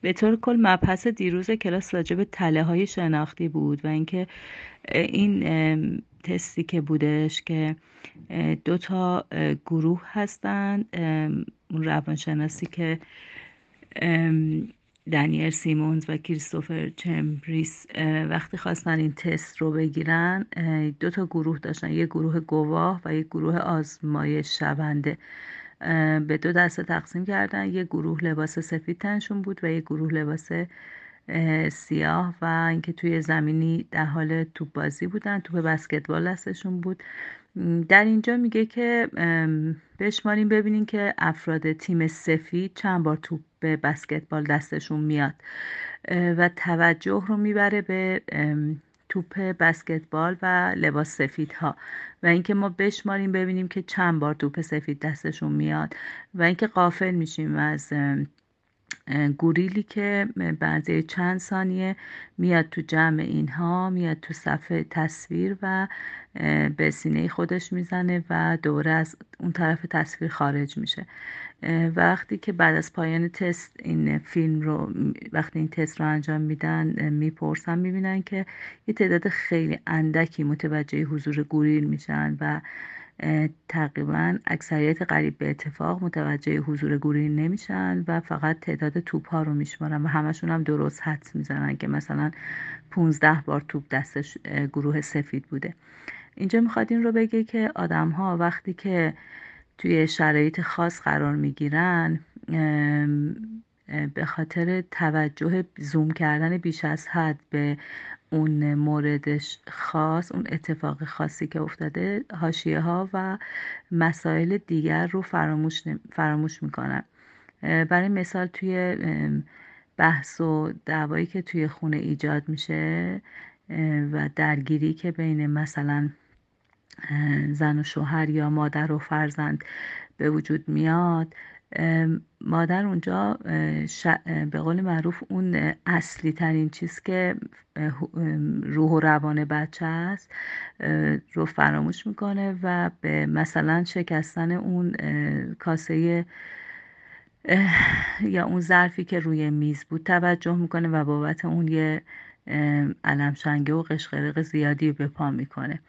به طور کل مبحث دیروز کلاس راجع به تله های شناختی بود و اینکه این تستی که بودش که دو تا گروه هستند. اون روانشناسی که دنیل سیمونز و کریستوفر چمبریس وقتی خواستن این تست رو بگیرن دو تا گروه داشتن. یه گروه گواه و یه گروه آزمایش شونده. به دو دسته تقسیم کردن. یه گروه لباس سفید تنشون بود و یه گروه لباس سیاه و اینکه توی زمینی در حال توپ بازی بودن. توپ بسکتبال دستشون بود. در اینجا میگه که بشماریم ببینین که افراد تیم سفید چند بار توپ به بسکتبال دستشون میاد. و توجه رو می‌بره به توپ بسکتبال و لباس سفید ها و اینکه ما بشماریم ببینیم که چند بار توپ سفید دستشون میاد و اینکه قافل میشیم از گوریلی که بعد چند ثانیه میاد تو جمع اینها میاد تو صفحه تصویر و به سینه خودش می‌زنه و دوره از اون طرف تصویر خارج میشه. وقتی که بعد از پایان تست این فیلم رو وقتی این تست رو انجام میدن می‌پرسن می‌بینن که یه تعداد خیلی اندکی متوجه حضور گوریل میشن و تقریبا اکثریت قریب به اتفاق متوجه حضور گوریل نمیشن و فقط تعداد توپ ها رو میشمارن و همشون هم درست حدس می‌زنن که مثلا 15 بار توپ دستش گروه سفید بوده. اینجا می‌خواد این رو بگه که آدم ها وقتی که توی شرایط خاص قرار می‌گیرن به خاطر توجه زوم کردن بیش از حد به اون موردش خاص اون اتفاق خاصی که افتاده هاشیه ها و مسائل دیگر رو فراموش, فراموش می‌کنن. برای مثال توی بحث و دعوایی که توی خونه ایجاد میشه و درگیری که بین مثلا زن و شوهر یا مادر و فرزند به وجود میاد مادر اونجا به قول معروف اون اصلی ترین چیز که روح و روان بچه است رو فراموش می‌کنه و به مثلا شکستن اون کاسه یا اون ظرفی که روی میز بود توجه می‌کنه و بابت اون یه علم شنگه و قشقرق زیادی به پا می‌کنه.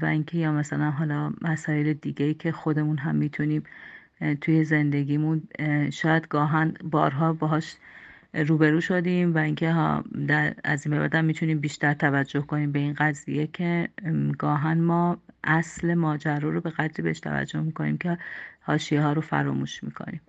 و اینکه یا مثلا حالا مسائل دیگه که خودمون هم می‌تونیم توی زندگیمون شاید گاهن بارها باهاش روبرو شدیم و اینکه ها در از این بعدم می‌تونیم بیشتر توجه کنیم به این قضیه که گاهن ما اصل ماجرا رو به قدری بهش توجه می‌کنیم که حاشیه ها رو فراموش می‌کنیم.